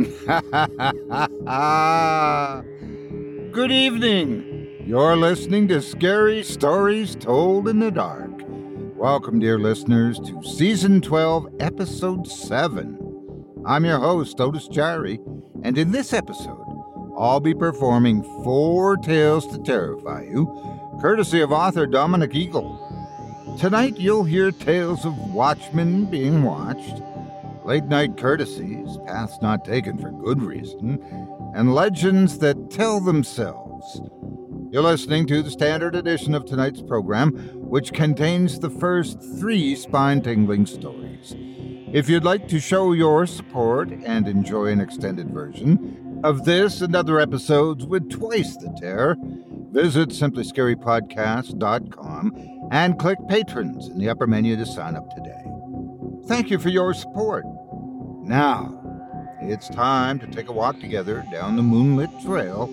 Good evening. You're listening to Scary Stories Told in the Dark. Welcome, dear listeners, to Season 12, Episode 7. I'm your host, Otis Jiry, and in this episode, I'll be performing four tales to terrify you, courtesy of author Dominic Eagle. Tonight, you'll hear tales of watchmen being watched, late night courtesies, paths not taken for good reason, and legends that tell themselves. You're listening to the standard edition of tonight's program, which contains the first three spine tingling stories. If you'd like to show your support and enjoy an extended version of this and other episodes with twice the terror, visit simplyscarypodcast.com and click Patrons in the upper menu to sign up today. Thank you for your support. Now, it's time to take a walk together down the moonlit trail.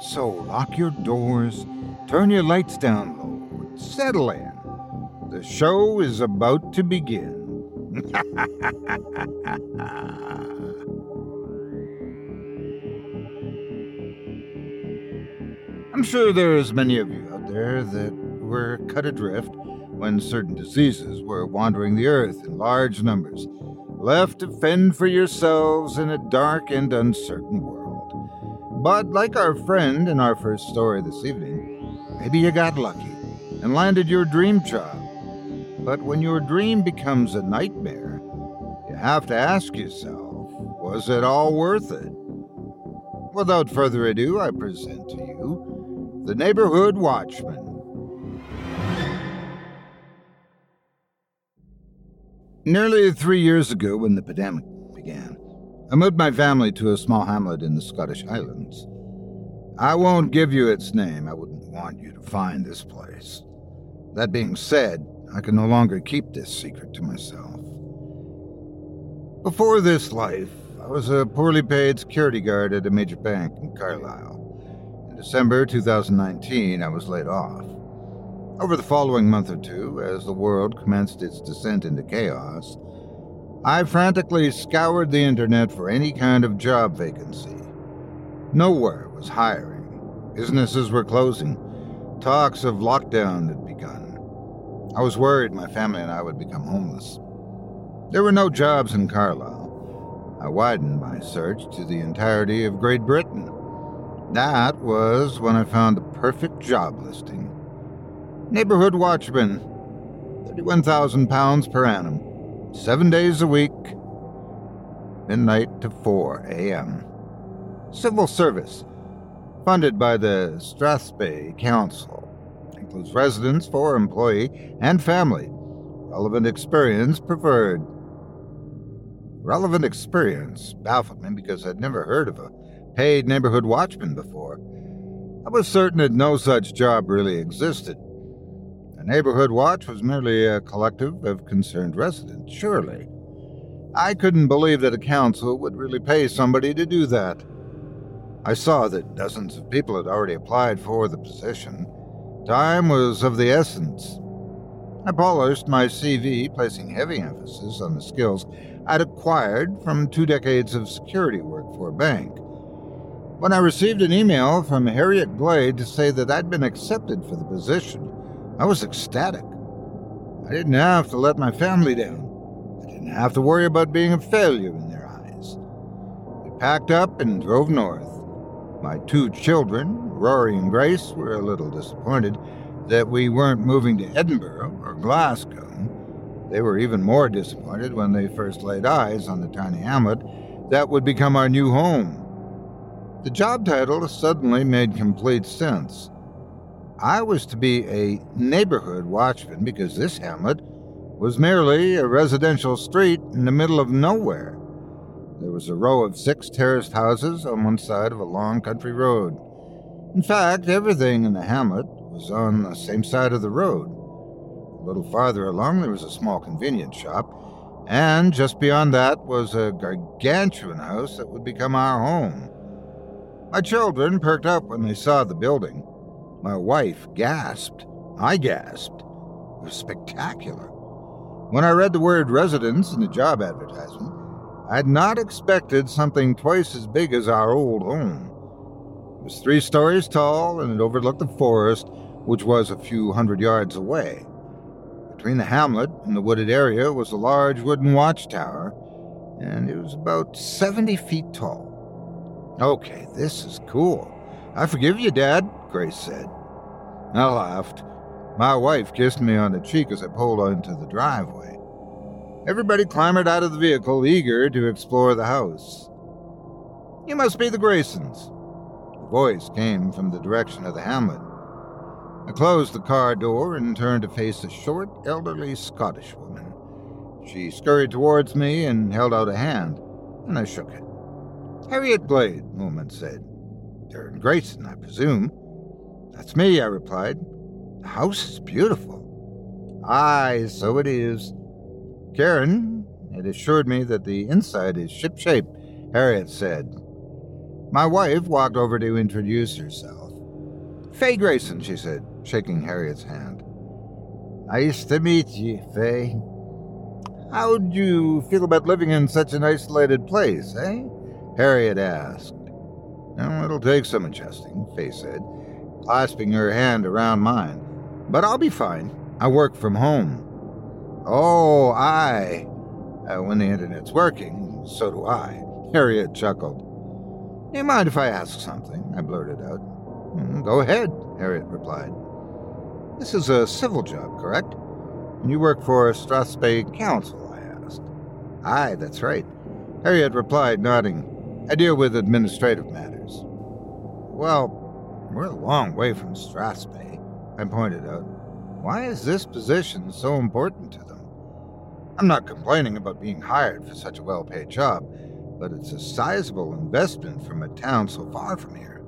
So lock your doors, turn your lights down low, and settle in. The show is about to begin. I'm sure there's many of you out there that were cut adrift when certain diseases were wandering the earth in large numbers, left to fend for yourselves in a dark and uncertain world. But like our friend in our first story this evening, maybe you got lucky and landed your dream job. But when your dream becomes a nightmare, you have to ask yourself, was it all worth it? Without further ado, I present to you the Neighborhood Watchman. Nearly three years ago, when the pandemic began, I moved my family to a small hamlet in the Scottish Highlands. I won't give you its name, I wouldn't want you to find this place. That being said, I can no longer keep this secret to myself. Before this life, I was a poorly paid security guard at a major bank in Carlisle. In December 2019, I was laid off. Over the following month or two, as the world commenced its descent into chaos, I frantically scoured the internet for any kind of job vacancy. Nowhere was hiring. Businesses were closing. Talks of lockdown had begun. I was worried my family and I would become homeless. There were no jobs in Carlisle. I widened my search to the entirety of Great Britain. That was when I found the perfect job listing. Neighborhood watchman, £31,000 per annum, seven days a week, midnight to 4 a.m. Civil service, funded by the Strathspey Council, includes residence for employee and family. Relevant experience preferred. Relevant experience baffled me because I'd never heard of a paid neighborhood watchman before. I was certain that no such job really existed. A neighborhood watch was merely a collective of concerned residents, surely. I couldn't believe that a council would really pay somebody to do that. I saw that dozens of people had already applied for the position. Time was of the essence. I polished my CV, placing heavy emphasis on the skills I'd acquired from two decades of security work for a bank. When I received an email from Harriet Glade to say that I'd been accepted for the position, I was ecstatic. I didn't have to let my family down. I didn't have to worry about being a failure in their eyes. We packed up and drove north. My two children, Rory and Grace were a little disappointed that we weren't moving to Edinburgh or Glasgow. They were even more disappointed when they first laid eyes on the tiny hamlet that would become our new home. The job title suddenly made complete sense. I was to be a neighborhood watchman because this hamlet was merely a residential street in the middle of nowhere. There was a row of six terraced houses on one side of a long country road. In fact, everything in the hamlet was on the same side of the road. A little farther along, there was a small convenience shop, and just beyond that was a gargantuan house that would become our home. My children perked up when they saw the building. My wife gasped. I gasped. It was spectacular. When I read the word residence in the job advertisement, I'd not expected something twice as big as our old home. It was three stories tall and it overlooked the forest, which was a few hundred yards away. Between the hamlet and the wooded area was a large wooden watchtower, and it was about 70 feet tall. Okay, this is cool. I forgive you, Dad, Grace said. I laughed. My wife kissed me on the cheek as I pulled into the driveway. Everybody clambered out of the vehicle, eager to explore the house. You must be the Graysons. The voice came from the direction of the hamlet. I closed the car door and turned to face a short, elderly Scottish woman. She scurried towards me and held out a hand, and I shook it. Harriet Glade, the woman said. Darren Grayson, I presume. That's me, I replied. The house is beautiful. Aye, so it is. Karen had assured me that the inside is shipshape, Harriet said. My wife walked over to introduce herself. Fay Grayson, she said, shaking Harriet's hand. Nice to meet you, Fay. How'd you feel about living in such an isolated place, eh? Harriet asked. Well, it'll take some adjusting, Fay said, clasping her hand around mine. But I'll be fine. I work from home. Oh, I. Uh, when the internet's working, so do I. Harriet chuckled. Do you mind if I ask something? I blurted out. Mm, go ahead, Harriet replied. This is a civil job, correct? And you work for Strathspey Council, I asked. Aye, that's right. Harriet replied, nodding. I deal with administrative matters. Well, we're a long way from Strathspey, I pointed out. Why is this position so important to them? I'm not complaining about being hired for such a well paid job, but it's a sizable investment from a town so far from here.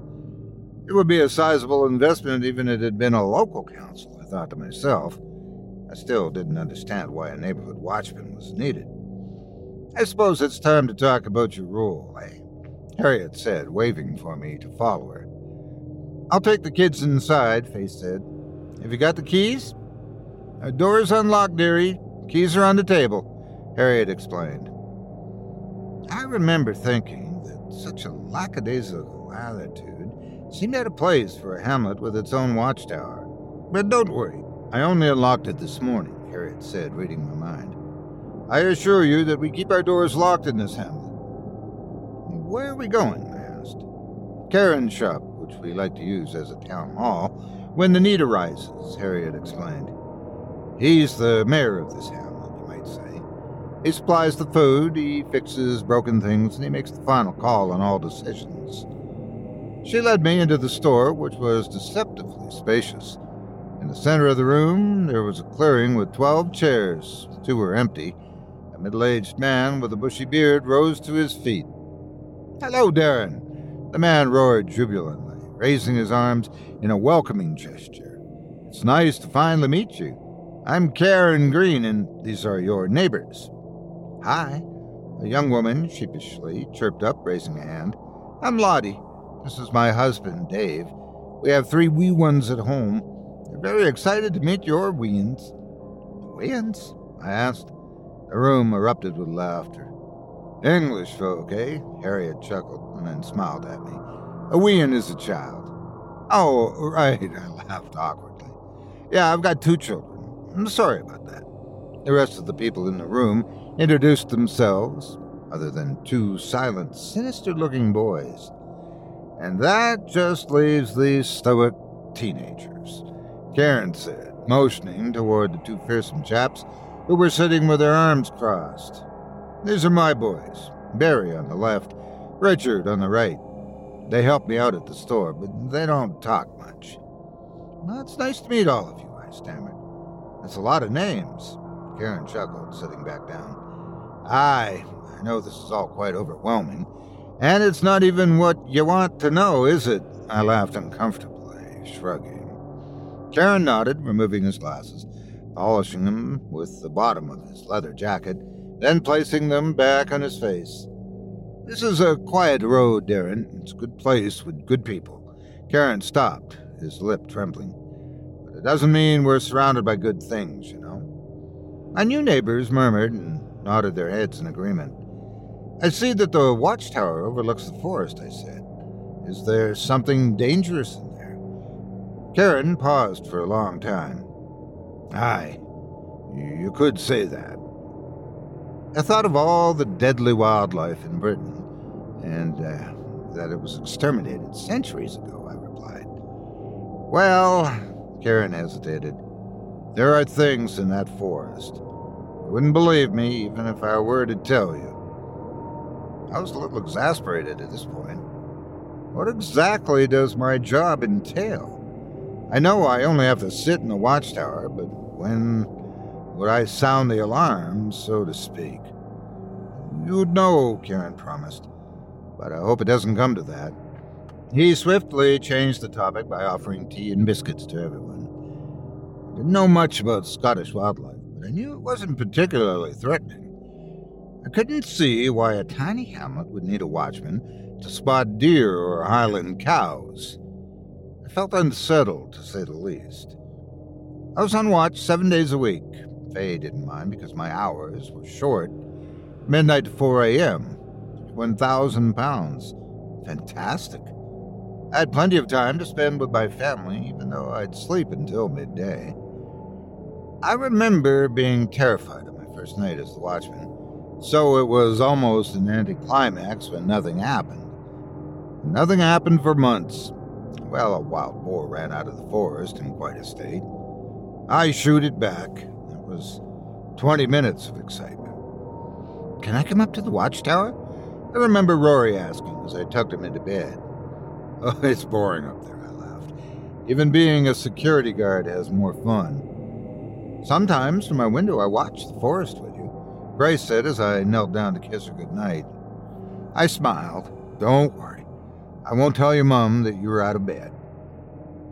It would be a sizable investment even if it had been a local council, I thought to myself. I still didn't understand why a neighborhood watchman was needed. I suppose it's time to talk about your role, eh? Harriet said, waving for me to follow her. I'll take the kids inside, Fay said. Have you got the keys? Uh, our door's unlocked, dearie. Keys are on the table, Harriet explained. I remember thinking that such a lackadaisical attitude seemed out of place for a hamlet with its own watchtower. But don't worry, I only unlocked it this morning, Harriet said, reading my mind. I assure you that we keep our doors locked in this hamlet. Where are we going? I asked. Karen's shop, which we like to use as a town hall when the need arises, Harriet explained. He's the mayor of this hamlet, you might say. He supplies the food, he fixes broken things, and he makes the final call on all decisions. She led me into the store, which was deceptively spacious. In the center of the room, there was a clearing with twelve chairs. Two were empty. A middle aged man with a bushy beard rose to his feet. Hello, Darren. The man roared jubilantly, raising his arms in a welcoming gesture. It's nice to finally meet you. I'm Karen Green, and these are your neighbors. Hi. A young woman sheepishly chirped up, raising a hand. I'm Lottie. This is my husband, Dave. We have three wee ones at home. They're very excited to meet your weans. Weans? I asked. The room erupted with laughter. English folk, eh? Harriet chuckled and then smiled at me. A wean is a child. Oh, right, I laughed awkwardly. Yeah, I've got two children. I'm sorry about that. The rest of the people in the room introduced themselves, other than two silent, sinister looking boys. And that just leaves these stoic teenagers, Karen said, motioning toward the two fearsome chaps who were sitting with their arms crossed. These are my boys, Barry on the left, Richard on the right. They help me out at the store, but they don't talk much. Well, it's nice to meet all of you, I stammered. That's a lot of names. Karen chuckled, sitting back down. Aye, I know this is all quite overwhelming. And it's not even what you want to know, is it? I laughed uncomfortably, shrugging. Karen nodded, removing his glasses, polishing them with the bottom of his leather jacket, then placing them back on his face. This is a quiet road, Darren. It's a good place with good people. Karen stopped, his lip trembling. But it doesn't mean we're surrounded by good things, you know. My new neighbors murmured and nodded their heads in agreement. I see that the watchtower overlooks the forest, I said. Is there something dangerous in there? Karen paused for a long time. Aye, you could say that. I thought of all the deadly wildlife in Britain, and uh, that it was exterminated centuries ago, I replied. Well, Karen hesitated. There are things in that forest. You wouldn't believe me even if I were to tell you. I was a little exasperated at this point. What exactly does my job entail? I know I only have to sit in the watchtower, but when would I sound the alarm, so to speak? You'd know, Karen promised, but I hope it doesn't come to that. He swiftly changed the topic by offering tea and biscuits to everyone. I didn't know much about Scottish wildlife, but I knew it wasn't particularly threatening. I couldn't see why a tiny hamlet would need a watchman to spot deer or highland cows. I felt unsettled, to say the least. I was on watch seven days a week. Faye didn't mind because my hours were short. Midnight to 4 a.m. 1,000 pounds. Fantastic. I had plenty of time to spend with my family, even though I'd sleep until midday. I remember being terrified on my first night as the watchman, so it was almost an anticlimax when nothing happened. Nothing happened for months. Well, a wild boar ran out of the forest in quite a state. I shoot it back. It was 20 minutes of excitement. Can I come up to the watchtower? I remember Rory asking as I tucked him into bed. Oh, it's boring up there, I laughed. Even being a security guard has more fun. Sometimes from my window I watch the forest with you, Grace said as I knelt down to kiss her goodnight. I smiled. Don't worry. I won't tell your mum that you were out of bed.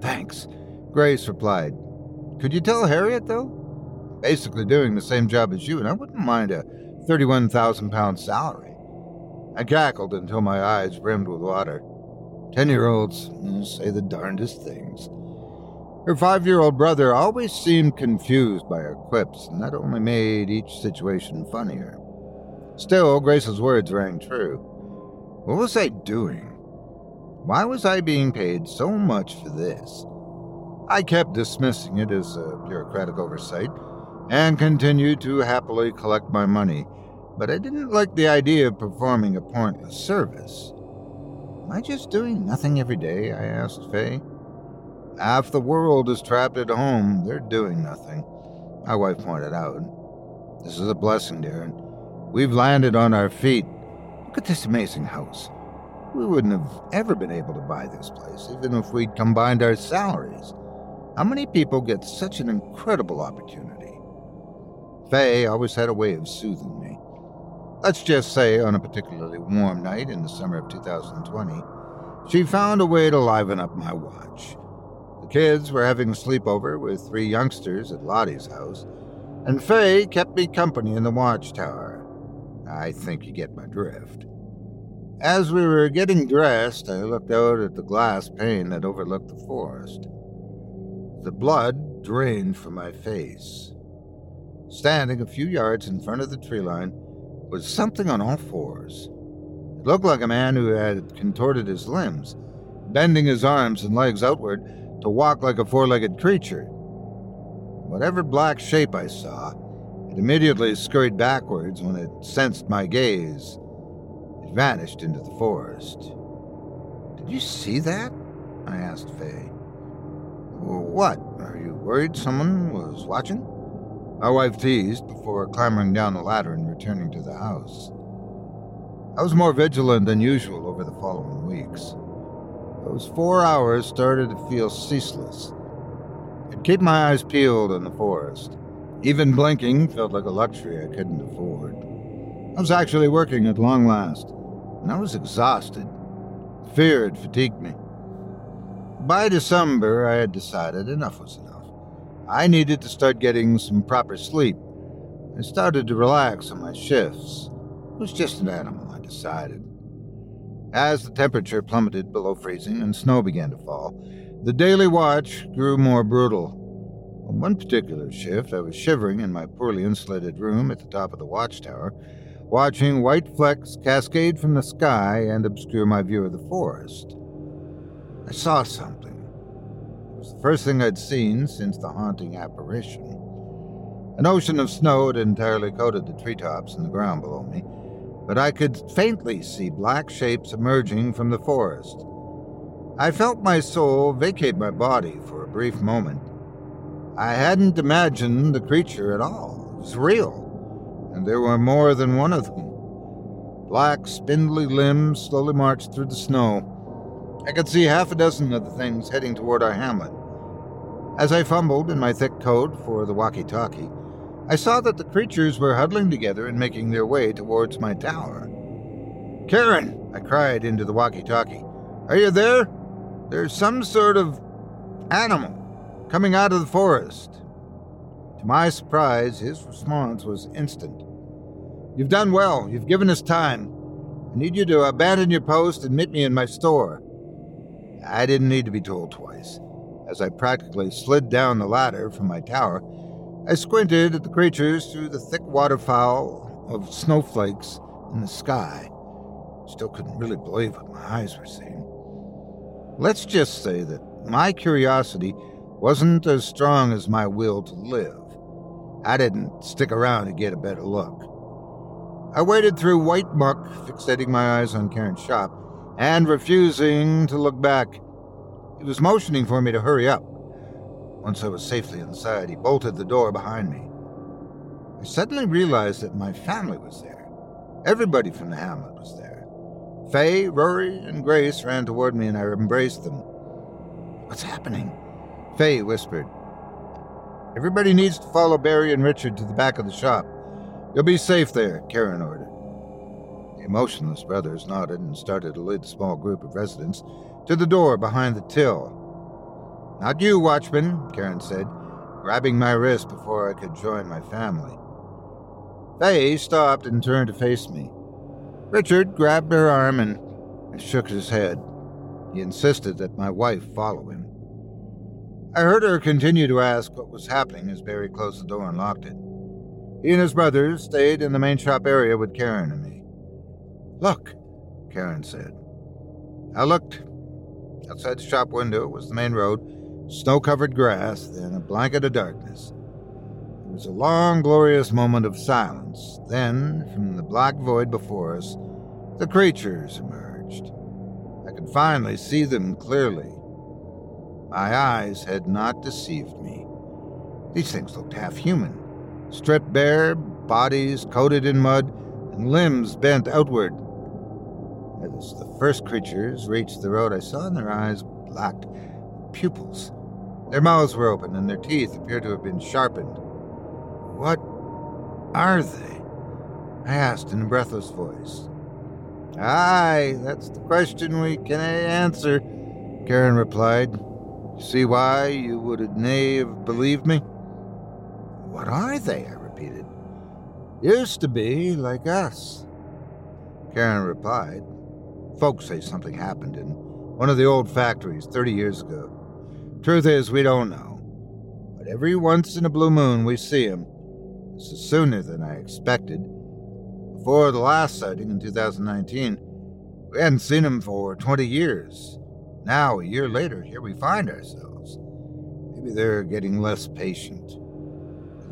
Thanks, Grace replied. Could you tell Harriet, though? Basically doing the same job as you, and I wouldn't mind a 31,000 pound salary. I cackled until my eyes brimmed with water. Ten year olds mm, say the darndest things. Her five year old brother always seemed confused by her quips, and that only made each situation funnier. Still, Grace's words rang true. What was I doing? Why was I being paid so much for this? I kept dismissing it as a bureaucratic oversight and continued to happily collect my money, but I didn't like the idea of performing a pointless service. Am I just doing nothing every day? I asked Faye. Half the world is trapped at home. They're doing nothing, my wife pointed out. This is a blessing, dear. We've landed on our feet. Look at this amazing house. We wouldn't have ever been able to buy this place, even if we'd combined our salaries. How many people get such an incredible opportunity? Faye always had a way of soothing me. Let's just say, on a particularly warm night in the summer of 2020, she found a way to liven up my watch. The kids were having a sleepover with three youngsters at Lottie's house, and Faye kept me company in the watchtower. I think you get my drift. As we were getting dressed, I looked out at the glass pane that overlooked the forest. The blood drained from my face. Standing a few yards in front of the tree line was something on all fours. It looked like a man who had contorted his limbs, bending his arms and legs outward to walk like a four legged creature. Whatever black shape I saw, it immediately scurried backwards when it sensed my gaze. It vanished into the forest. Did you see that? I asked Faye. What? Are you worried someone was watching? My wife teased before clambering down the ladder and returning to the house. I was more vigilant than usual over the following weeks. Those four hours started to feel ceaseless. I'd keep my eyes peeled in the forest. Even blinking felt like a luxury I couldn't afford. I was actually working at long last, and I was exhausted. Fear had fatigued me. By December, I had decided enough was enough. I needed to start getting some proper sleep. I started to relax on my shifts. It was just an animal, I decided. As the temperature plummeted below freezing and snow began to fall, the daily watch grew more brutal. On one particular shift, I was shivering in my poorly insulated room at the top of the watchtower, watching white flecks cascade from the sky and obscure my view of the forest. I saw something. Was the first thing I'd seen since the haunting apparition. An ocean of snow had entirely coated the treetops and the ground below me, but I could faintly see black shapes emerging from the forest. I felt my soul vacate my body for a brief moment. I hadn't imagined the creature at all. It was real, and there were more than one of them. Black, spindly limbs slowly marched through the snow, I could see half a dozen of the things heading toward our hamlet. As I fumbled in my thick coat for the walkie talkie, I saw that the creatures were huddling together and making their way towards my tower. Karen, I cried into the walkie talkie, are you there? There's some sort of animal coming out of the forest. To my surprise, his response was instant. You've done well. You've given us time. I need you to abandon your post and meet me in my store. I didn't need to be told twice. As I practically slid down the ladder from my tower, I squinted at the creatures through the thick waterfowl of snowflakes in the sky. Still couldn't really believe what my eyes were seeing. Let's just say that my curiosity wasn't as strong as my will to live. I didn't stick around to get a better look. I waded through white muck, fixating my eyes on Karen's shop, and refusing to look back. He was motioning for me to hurry up. Once I was safely inside, he bolted the door behind me. I suddenly realized that my family was there. Everybody from the hamlet was there. Faye, Rory, and Grace ran toward me, and I embraced them. What's happening? Faye whispered. Everybody needs to follow Barry and Richard to the back of the shop. You'll be safe there, Karen ordered. Emotionless brothers nodded and started to lead the small group of residents to the door behind the till. Not you, watchman, Karen said, grabbing my wrist before I could join my family. Faye stopped and turned to face me. Richard grabbed her arm and, and shook his head. He insisted that my wife follow him. I heard her continue to ask what was happening as Barry closed the door and locked it. He and his brothers stayed in the main shop area with Karen and me. Look, Karen said. I looked. Outside the shop window was the main road, snow covered grass, then a blanket of darkness. There was a long, glorious moment of silence. Then, from the black void before us, the creatures emerged. I could finally see them clearly. My eyes had not deceived me. These things looked half human, stripped bare, bodies coated in mud, and limbs bent outward. As the first creatures reached the road, I saw in their eyes black pupils. Their mouths were open, and their teeth appeared to have been sharpened. What are they? I asked in a breathless voice. Aye, that's the question we can answer, Karen replied. See why you would have believed me? What are they? I repeated. Used to be like us. Karen replied. Folks say something happened in one of the old factories 30 years ago. Truth is, we don't know. But every once in a blue moon, we see him. This is sooner than I expected. Before the last sighting in 2019, we hadn't seen him for 20 years. Now, a year later, here we find ourselves. Maybe they're getting less patient.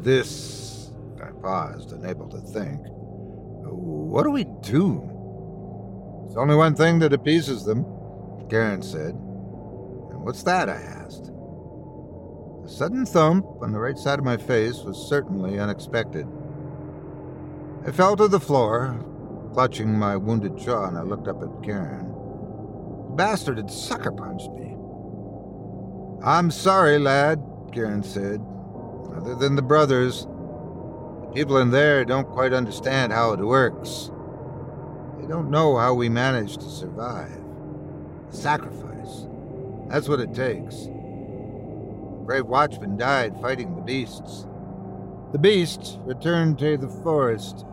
This. I paused, unable to think. What do we do? There's only one thing that appeases them Karen said. And what's that? I asked. The sudden thump on the right side of my face was certainly unexpected. I fell to the floor, clutching my wounded jaw, and I looked up at Karen. The bastard had sucker punched me. I'm sorry, lad, Karen said. Other than the brothers, the people in there don't quite understand how it works. They don't know how we managed to survive. Sacrifice. That's what it takes. The brave watchman died fighting the beasts. The beasts returned to the forest.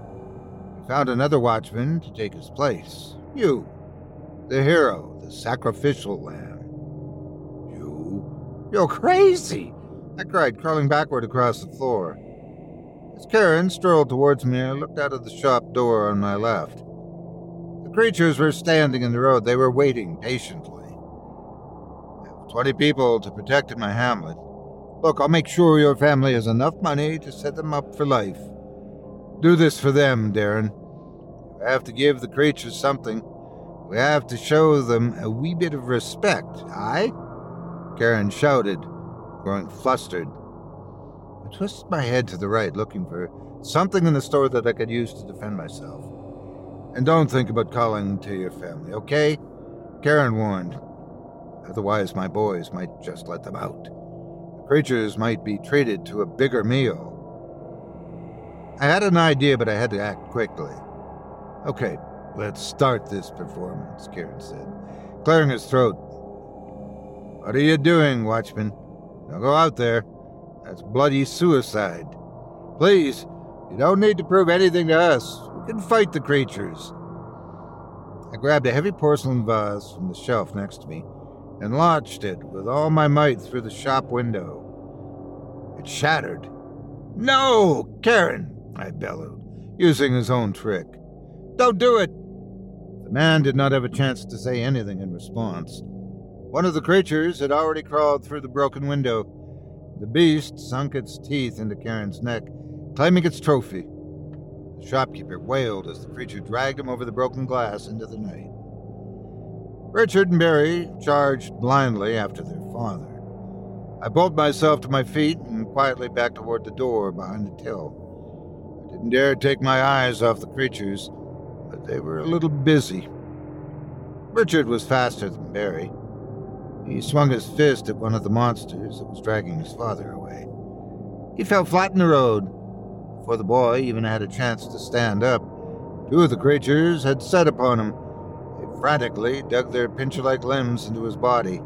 We found another watchman to take his place. You, the hero, the sacrificial lamb. You? You're crazy! I cried, crawling backward across the floor. As Karen strolled towards me, I looked out of the shop door on my left. The creatures were standing in the road. They were waiting patiently. Twenty people to protect in my hamlet. Look, I'll make sure your family has enough money to set them up for life. Do this for them, Darren. We have to give the creatures something. We have to show them a wee bit of respect, aye? Karen shouted, growing flustered. I twisted my head to the right, looking for something in the store that I could use to defend myself. And don't think about calling to your family, okay? Karen warned. Otherwise, my boys might just let them out. The creatures might be treated to a bigger meal. I had an idea, but I had to act quickly. Okay, let's start this performance, Karen said, clearing his throat. What are you doing, Watchman? Now go out there. That's bloody suicide. Please, you don't need to prove anything to us. Can fight the creatures. I grabbed a heavy porcelain vase from the shelf next to me and launched it with all my might through the shop window. It shattered. No, Karen, I bellowed, using his own trick. Don't do it! The man did not have a chance to say anything in response. One of the creatures had already crawled through the broken window. The beast sunk its teeth into Karen's neck, claiming its trophy. The shopkeeper wailed as the creature dragged him over the broken glass into the night. Richard and Barry charged blindly after their father. I pulled myself to my feet and quietly backed toward the door behind the till. I didn't dare take my eyes off the creatures, but they were a little busy. Richard was faster than Barry. He swung his fist at one of the monsters that was dragging his father away. He fell flat in the road. Before the boy even had a chance to stand up, two of the creatures had set upon him. They frantically dug their pincher like limbs into his body.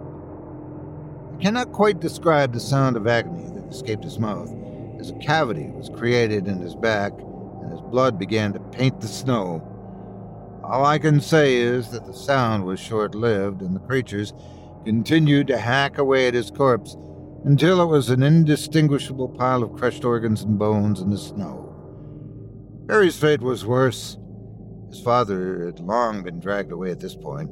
I cannot quite describe the sound of agony that escaped his mouth as a cavity was created in his back and his blood began to paint the snow. All I can say is that the sound was short lived and the creatures continued to hack away at his corpse until it was an indistinguishable pile of crushed organs and bones in the snow. Barry's fate was worse. His father had long been dragged away at this point,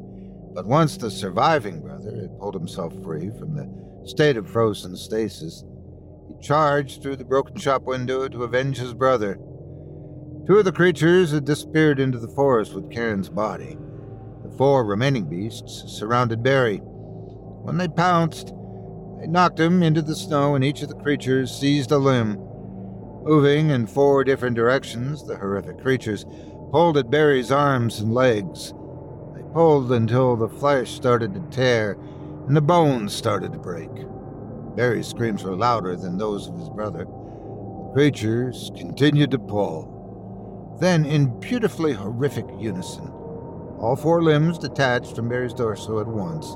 but once the surviving brother had pulled himself free from the state of frozen stasis, he charged through the broken shop window to avenge his brother. Two of the creatures had disappeared into the forest with Karen's body. The four remaining beasts surrounded Barry. When they pounced, they knocked him into the snow, and each of the creatures seized a limb. Moving in four different directions, the horrific creatures pulled at Barry's arms and legs. They pulled until the flesh started to tear and the bones started to break. Barry's screams were louder than those of his brother. The creatures continued to pull. Then, in beautifully horrific unison, all four limbs detached from Barry's torso at once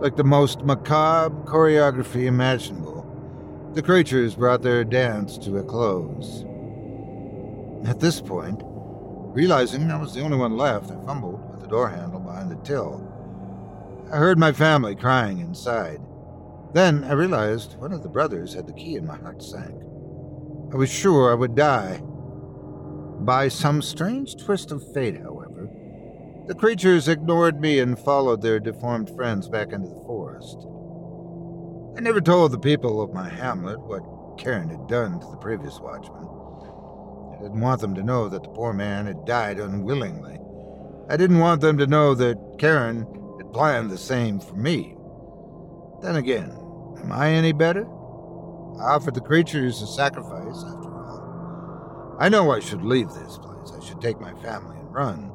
like the most macabre choreography imaginable. The creatures brought their dance to a close. At this point, realizing I was the only one left, I fumbled with the door handle behind the till. I heard my family crying inside. Then I realized one of the brothers had the key, and my heart sank. I was sure I would die. By some strange twist of fate, however, the creatures ignored me and followed their deformed friends back into the forest. I never told the people of my hamlet what Karen had done to the previous watchman. I didn't want them to know that the poor man had died unwillingly. I didn't want them to know that Karen had planned the same for me. Then again, am I any better? I offered the creatures a sacrifice, after all. I know I should leave this place. I should take my family and run.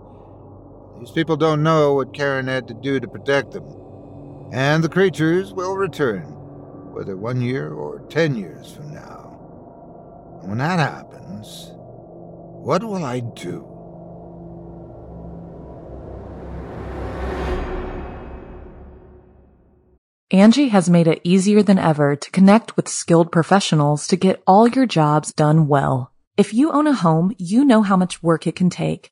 These people don't know what Karen had to do to protect them. And the creatures will return, whether one year or ten years from now. And when that happens, what will I do? Angi has made it easier than ever to connect with skilled professionals to get all your jobs done well. If you own a home, you know how much work it can take,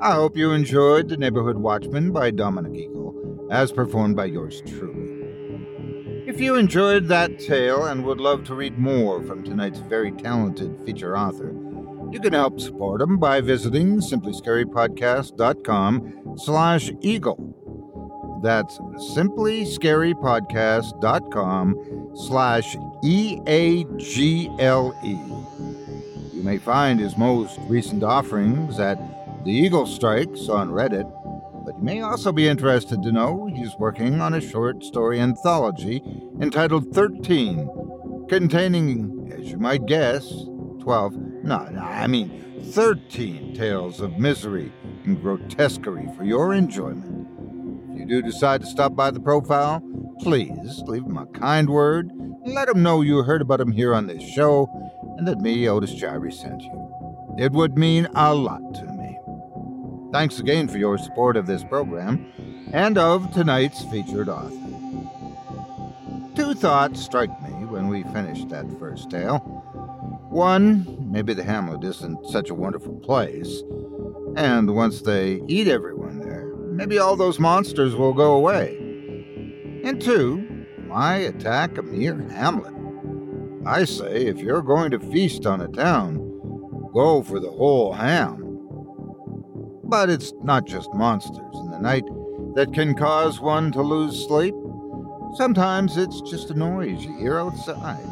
I hope you enjoyed The Neighborhood Watchman by Dominic Eagle, as performed by yours truly. If you enjoyed that tale and would love to read more from tonight's very talented feature author, you can help support him by visiting simplyscarypodcast.com slash eagle. That's simplyscarypodcast.com slash E-A-G-L-E. You may find his most recent offerings at The Eagle Strikes on Reddit, but you may also be interested to know he's working on a short story anthology entitled 13, containing, as you might guess, 12, no, no, I mean 13 tales of misery and grotesquerie for your enjoyment If you do decide to stop by the profile, please leave him a kind word and let him know you heard about him here on this show and that me, Otis Jiry, sent you. It would mean a lot to. Thanks again for your support of this program and of tonight's featured author. Two thoughts strike me when we finish that first tale. One, maybe the hamlet isn't such a wonderful place, and once they eat everyone there, maybe all those monsters will go away. And two, why attack a mere hamlet? I say, if you're going to feast on a town, go for the whole ham. But it's not just monsters in the night that can cause one to lose sleep. Sometimes it's just a noise you hear outside.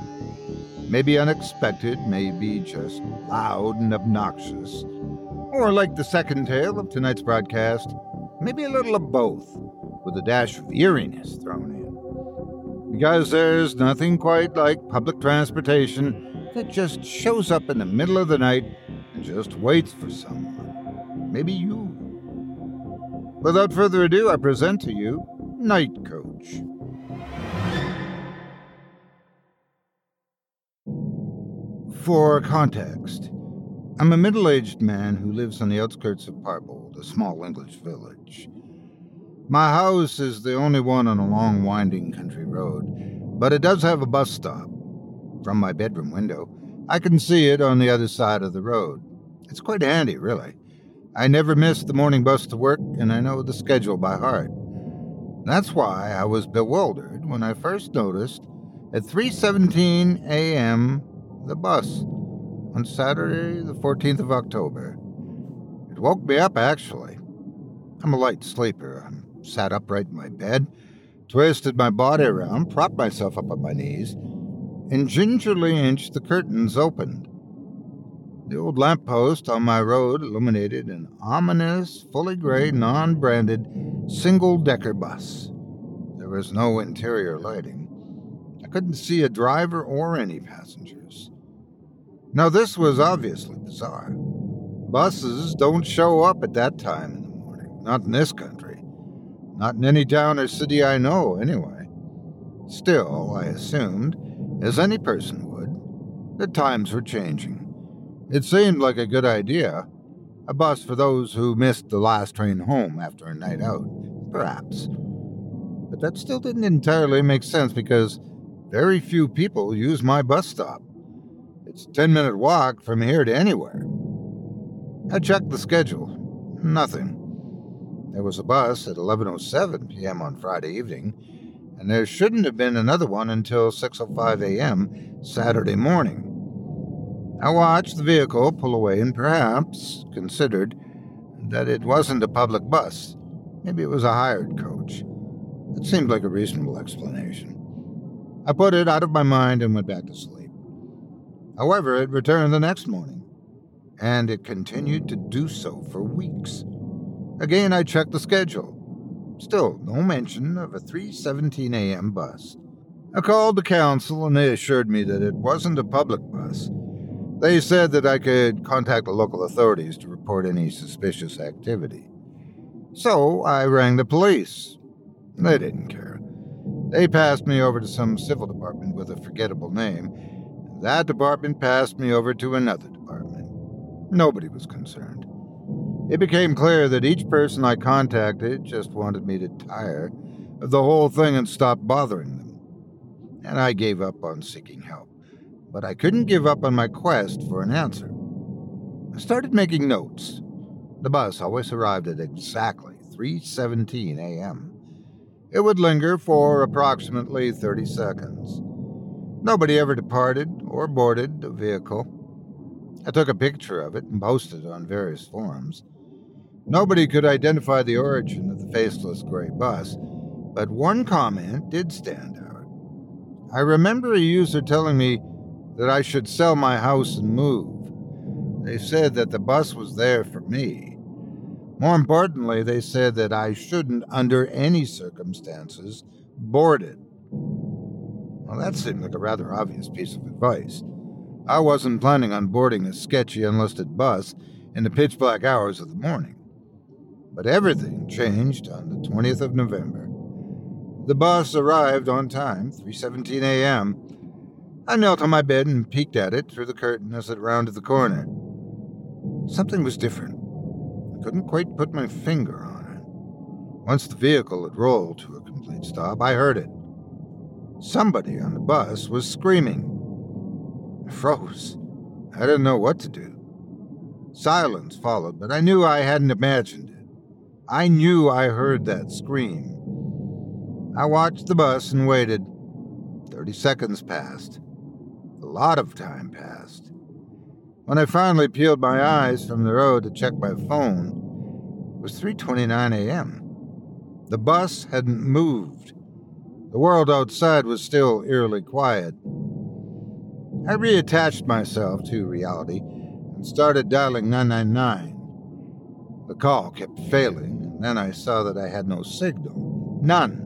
Maybe unexpected, maybe just loud and obnoxious. Or like the second tale of tonight's broadcast, maybe a little of both, with a dash of eeriness thrown in. Because there's nothing quite like public transportation that just shows up in the middle of the night and just waits for someone. Maybe you. Without further ado, I present to you Night Coach. For context, I'm a middle aged man who lives on the outskirts of Parbold, a small English village. My house is the only one on a long, winding country road, but it does have a bus stop. From my bedroom window, I can see it on the other side of the road. It's quite handy, really. I never miss the morning bus to work, and I know the schedule by heart. That's why I was bewildered when I first noticed at 3:17 a.m. the bus on Saturday, the 14th of October. It woke me up, actually. I'm a light sleeper. I sat upright in my bed, twisted my body around, propped myself up on my knees, and gingerly inched the curtains open. The old lamp post on my road illuminated an ominous, fully gray, non branded, single decker bus. There was no interior lighting. I couldn't see a driver or any passengers. Now, this was obviously bizarre. Buses don't show up at that time in the morning, not in this country. Not in any town or city I know, anyway. Still, I assumed, as any person would, The times were changing. It seemed like a good idea. A bus for those who missed the last train home after a night out, perhaps. But that still didn't entirely make sense because very few people use my bus stop. It's a 10 minute walk from here to anywhere. I checked the schedule. Nothing. There was a bus at 11:07 p.m. on Friday evening, and there shouldn't have been another one until 6:05 a.m. Saturday morning. I watched the vehicle pull away and perhaps considered that it wasn't a public bus. Maybe it was a hired coach. It seemed like a reasonable explanation. I put it out of my mind and went back to sleep. However, it returned the next morning, and it continued to do so for weeks. Again, I checked the schedule. Still, no mention of a 3:17 a.m. bus. I called the council and they assured me that it wasn't a public bus. They said that I could contact the local authorities to report any suspicious activity. So I rang the police. They didn't care. They passed me over to some civil department with a forgettable name. That department passed me over to another department. Nobody was concerned. It became clear that each person I contacted just wanted me to tire of the whole thing and stop bothering them. And I gave up on seeking help but I couldn't give up on my quest for an answer. I started making notes. The bus always arrived at exactly 3:17 a.m. It would linger for approximately 30 seconds. Nobody ever departed or boarded the vehicle. I took a picture of it and posted it on various forums. Nobody could identify the origin of the faceless gray bus, but one comment did stand out. I remember a user telling me that I should sell my house and move. They said that the bus was there for me. More importantly, they said that I shouldn't, under any circumstances, board it. Well, that seemed like a rather obvious piece of advice. I wasn't planning on boarding a sketchy unlisted bus in the pitch black hours of the morning. But everything changed on the 20th of November. The bus arrived on time, 3:17 a.m., I knelt on my bed and peeked at it through the curtain as it rounded the corner. Something was different. I couldn't quite put my finger on it. Once the vehicle had rolled to a complete stop, I heard it. Somebody on the bus was screaming. I froze. I didn't know what to do. Silence followed, but I knew I hadn't imagined it. I knew I heard that scream. I watched the bus and waited. Thirty seconds passed lot of time passed. When I finally peeled my eyes from the road to check my phone, it was 3:29 a.m. The bus hadn't moved. The world outside was still eerily quiet. I reattached myself to reality and started dialing 999. The call kept failing, and then I saw that I had no signal. None.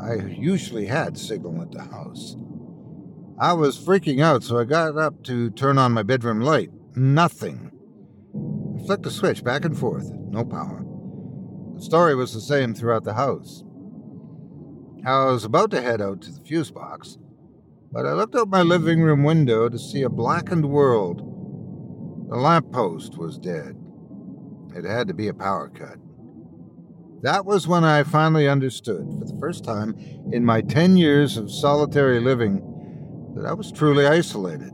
I usually had signal at the house. I was freaking out, so I got up to turn on my bedroom light. Nothing. I flicked the switch back and forth. No power. The story was the same throughout the house. I was about to head out to the fuse box, but I looked out my living room window to see a blackened world. The lamppost was dead. It had to be a power cut. That was when I finally understood, for the first time in my 10 years of solitary living, that I was truly isolated.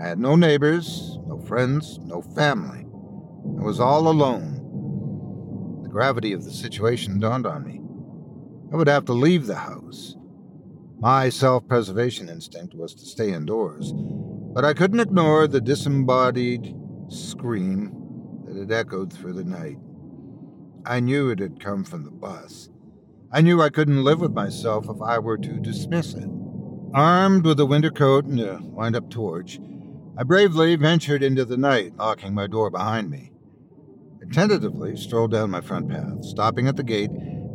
I had no neighbors, no friends, no family. I was all alone. The gravity of the situation dawned on me. I would have to leave the house. My self preservation instinct was to stay indoors, but I couldn't ignore the disembodied scream that had echoed through the night. I knew it had come from the bus. I knew I couldn't live with myself if I were to dismiss it. Armed with a winter coat and a wind up torch, I bravely ventured into the night, locking my door behind me. I tentatively strolled down my front path, stopping at the gate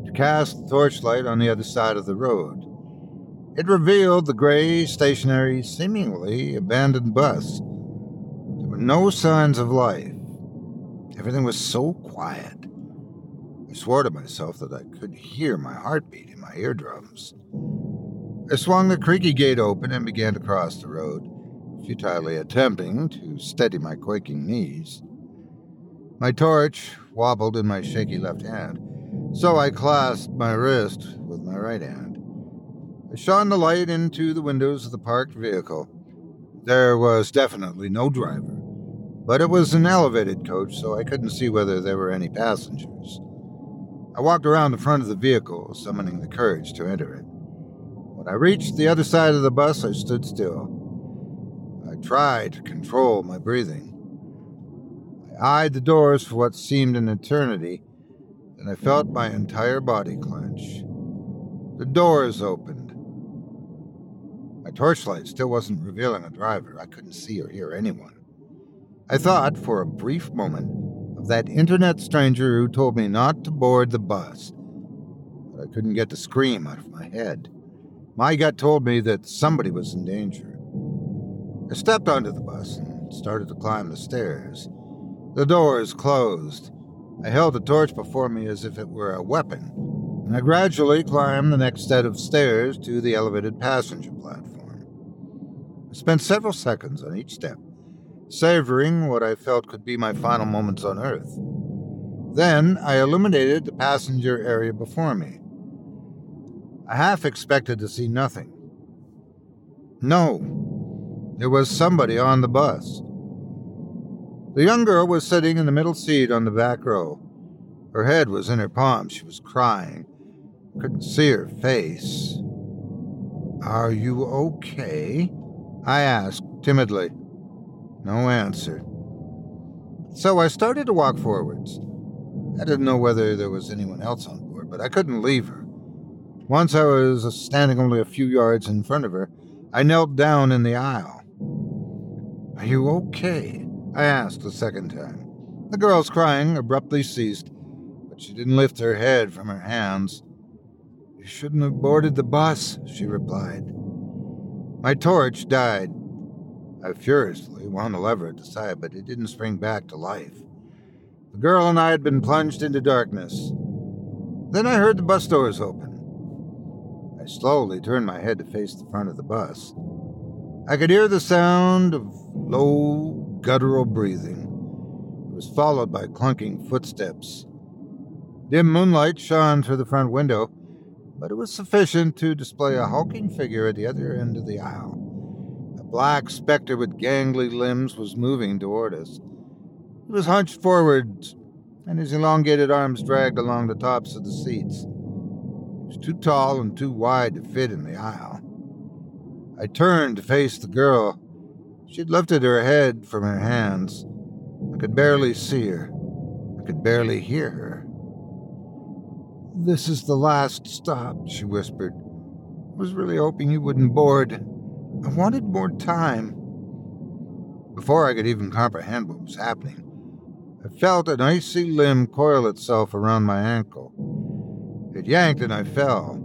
to cast the torchlight on the other side of the road. It revealed the gray, stationary, seemingly abandoned bus. There were no signs of life. Everything was so quiet. I swore to myself that I could hear my heartbeat in my eardrums. I swung the creaky gate open and began to cross the road. futilely attempting to steady my quaking knees. My torch wobbled in my shaky left hand, so I clasped my wrist with my right hand. I shone the light into the windows of the parked vehicle. There was definitely no driver, but it was an elevated coach, so I couldn't see whether there were any passengers. I walked around the front of the vehicle, summoning the courage to enter it. When I reached the other side of the bus, I stood still. I tried to control my breathing. I eyed the doors for what seemed an eternity, and I felt my entire body clench. The doors opened. My torchlight still wasn't revealing a driver. I couldn't see or hear anyone. I thought for a brief moment of that internet stranger who told me not to board the bus, but I couldn't get the scream out of my head. My gut told me that somebody was in danger. I stepped onto the bus and started to climb the stairs. The doors closed. I held the torch before me as if it were a weapon, and I gradually climbed the next set of stairs to the elevated passenger platform. I spent several seconds on each step, savoring what I felt could be my final moments on Earth. Then I illuminated the passenger area before me. I half expected to see nothing. No, there was somebody on the bus. The young girl was sitting in the middle seat on the back row. Her head was in her palms. She was crying. Couldn't see her face. Are you okay? I asked timidly. No answer. So I started to walk forwards. I didn't know whether there was anyone else on board, but I couldn't leave her. Once I was standing only a few yards in front of her, I knelt down in the aisle. Are you okay? I asked a second time. The girl's crying abruptly ceased, but she didn't lift her head from her hands. You shouldn't have boarded the bus, she replied. My torch died. I furiously wound the lever at the side, but it didn't spring back to life. The girl and I had been plunged into darkness. Then I heard the bus doors open. I slowly turned my head to face the front of the bus. I could hear the sound of low, guttural breathing. It was followed by clunking footsteps. Dim moonlight shone through the front window, but it was sufficient to display a hulking figure at the other end of the aisle. A black specter with gangly limbs was moving toward us. He was hunched forward, and his elongated arms dragged along the tops of the seats was too tall and too wide to fit in the aisle. I turned to face the girl. She'd lifted her head from her hands. I could barely see her. I could barely hear her. This is the last stop, she whispered. I was really hoping you wouldn't board. I wanted more time. Before I could even comprehend what was happening, I felt an icy limb coil itself around my ankle. It yanked and I fell.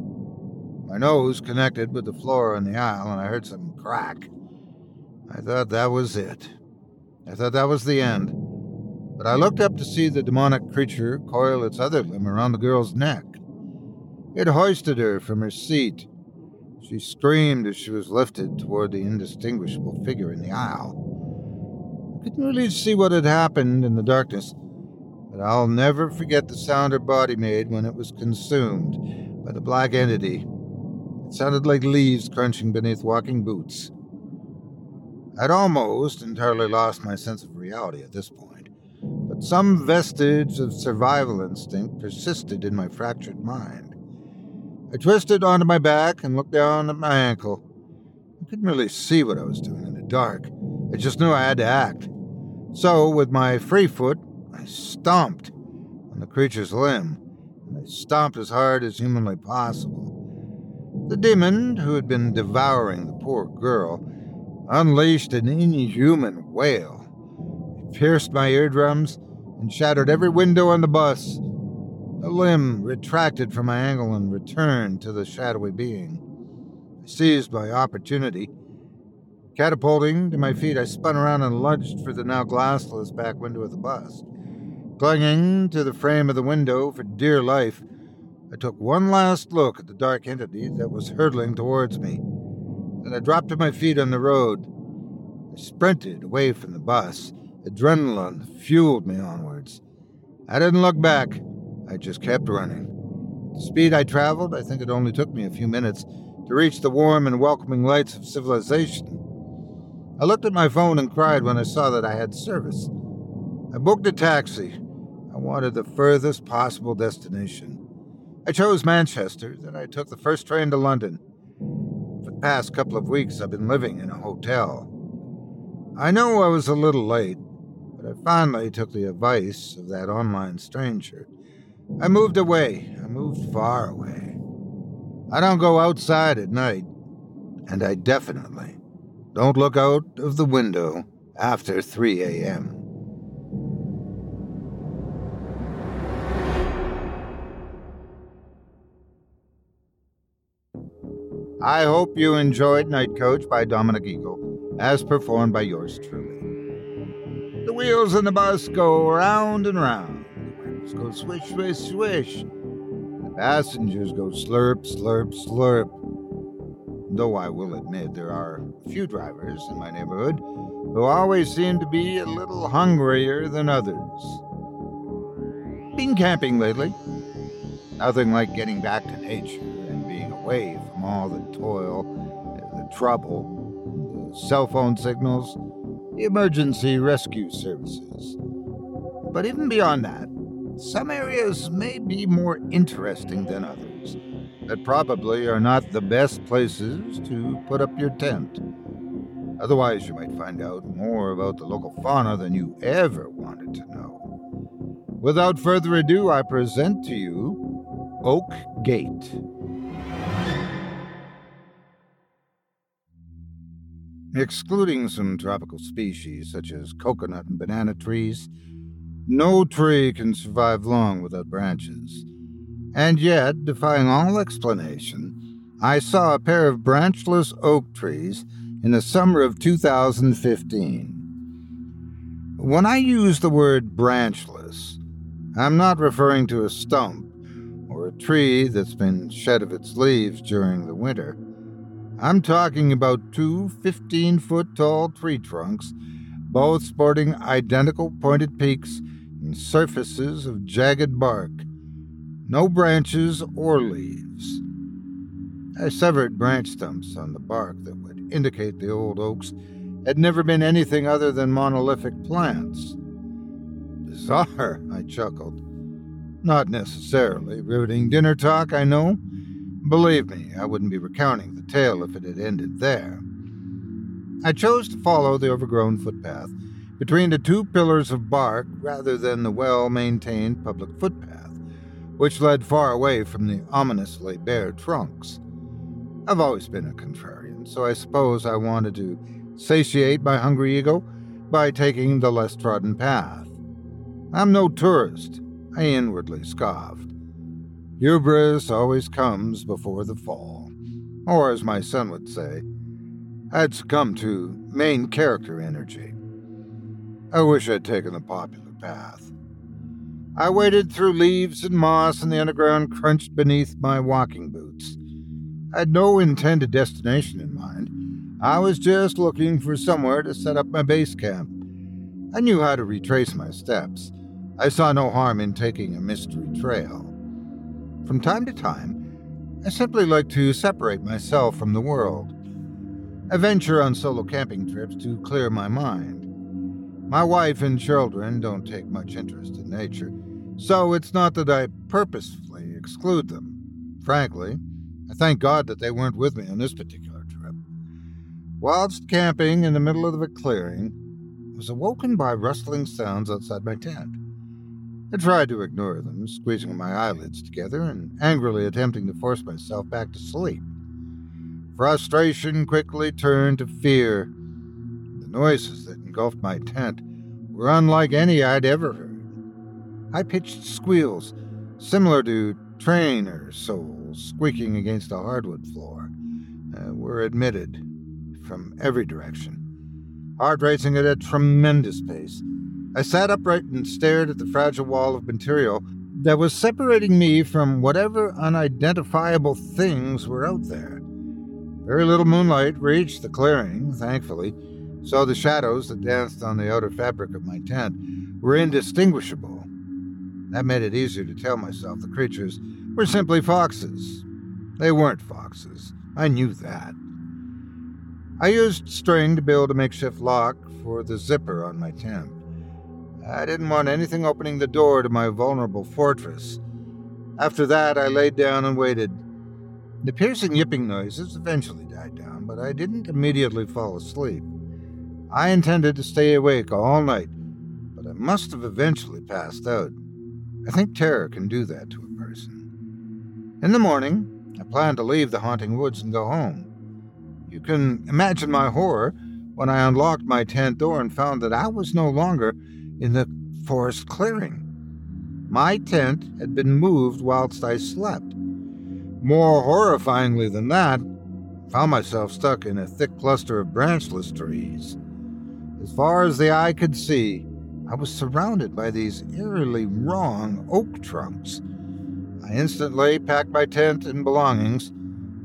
My nose connected with the floor in the aisle, and I heard some crack. I thought that was it. I thought that was the end. But I looked up to see the demonic creature coil its other limb around the girl's neck. It hoisted her from her seat. She screamed as she was lifted toward the indistinguishable figure in the aisle. I couldn't really see what had happened in the darkness, but I'll never forget the sound her body made when it was consumed by the black entity. It sounded like leaves crunching beneath walking boots. I'd almost entirely lost my sense of reality at this point, but some vestige of survival instinct persisted in my fractured mind. I twisted onto my back and looked down at my ankle. I couldn't really see what I was doing in the dark. I just knew I had to act. So, with my free foot, stomped on the creature's limb, and I stomped as hard as humanly possible. The demon, who had been devouring the poor girl, unleashed an inhuman wail. It pierced my eardrums and shattered every window on the bus. The limb retracted from my ankle and returned to the shadowy being. I seized my opportunity. Catapulting to my feet, I spun around and lunged for the now glassless back window of the bus. Clinging to the frame of the window for dear life, I took one last look at the dark entity that was hurtling towards me. Then I dropped to my feet on the road. I sprinted away from the bus. Adrenaline fueled me onwards. I didn't look back. I just kept running. At the speed I traveled, I think it only took me a few minutes to reach the warm and welcoming lights of civilization. I looked at my phone and cried when I saw that I had service. I booked a taxi. I wanted the furthest possible destination. I chose Manchester, then I took the first train to London. For the past couple of weeks, I've been living in a hotel. I know I was a little late, but I finally took the advice of that online stranger. I moved away. I moved far away. I don't go outside at night, and I definitely don't look out of the window after 3 a.m. I hope you enjoyed Night Coach by Dominic Eagle, as performed by yours truly. The wheels in the bus go round and round. The wheels go swish, swish, swish. The passengers go slurp, slurp, slurp. Though I will admit there are a few drivers in my neighborhood who always seem to be a little hungrier than others. Been camping lately. Nothing like getting back to nature away from all the toil, the trouble, the cell phone signals, the emergency rescue services. But even beyond that, some areas may be more interesting than others that probably are not the best places to put up your tent. Otherwise, you might find out more about the local fauna than you ever wanted to know. Without further ado, I present to you Oak Gate. Excluding some tropical species such as coconut and banana trees, no tree can survive long without branches. And yet, defying all explanation, I saw a pair of branchless oak trees in the summer of 2015. When I use the word branchless, I'm not referring to a stump or a tree that's been shed of its leaves during the winter. I'm talking about two 15 foot tall tree trunks, both sporting identical pointed peaks and surfaces of jagged bark. No branches or leaves. I severed branch stumps on the bark that would indicate the old oaks had never been anything other than monolithic plants. Bizarre, I chuckled. Not necessarily riveting dinner talk, I know. Believe me, I wouldn't be recounting the tale if it had ended there. I chose to follow the overgrown footpath between the two pillars of bark rather than the well maintained public footpath, which led far away from the ominously bare trunks. I've always been a contrarian, so I suppose I wanted to satiate my hungry ego by taking the less trodden path. I'm no tourist, I inwardly scoffed. Hubris always comes before the fall. Or, as my son would say, I'd succumb to main character energy. I wish I'd taken the popular path. I waded through leaves and moss, and the underground crunched beneath my walking boots. I had no intended destination in mind. I was just looking for somewhere to set up my base camp. I knew how to retrace my steps. I saw no harm in taking a mystery trail. From time to time, I simply like to separate myself from the world. I venture on solo camping trips to clear my mind. My wife and children don't take much interest in nature, so it's not that I purposefully exclude them. Frankly, I thank God that they weren't with me on this particular trip. Whilst camping in the middle of a clearing, I was awoken by rustling sounds outside my tent. I tried to ignore them, squeezing my eyelids together and angrily attempting to force myself back to sleep. Frustration quickly turned to fear. The noises that engulfed my tent were unlike any I'd ever heard. High pitched squeals, similar to trainer soles squeaking against a hardwood floor, uh, were admitted from every direction. Heart racing at a tremendous pace, I sat upright and stared at the fragile wall of material that was separating me from whatever unidentifiable things were out there. Very little moonlight reached the clearing, thankfully, so the shadows that danced on the outer fabric of my tent were indistinguishable. That made it easier to tell myself the creatures were simply foxes. They weren't foxes. I knew that. I used string to build a makeshift lock for the zipper on my tent. I didn't want anything opening the door to my vulnerable fortress. After that, I laid down and waited. The piercing yipping noises eventually died down, but I didn't immediately fall asleep. I intended to stay awake all night, but I must have eventually passed out. I think terror can do that to a person. In the morning, I planned to leave the haunting woods and go home. You can imagine my horror when I unlocked my tent door and found that I was no longer in the forest clearing. My tent had been moved whilst I slept. More horrifyingly than that, I found myself stuck in a thick cluster of branchless trees. As far as the eye could see, I was surrounded by these eerily wrong oak trunks. I instantly packed my tent and belongings.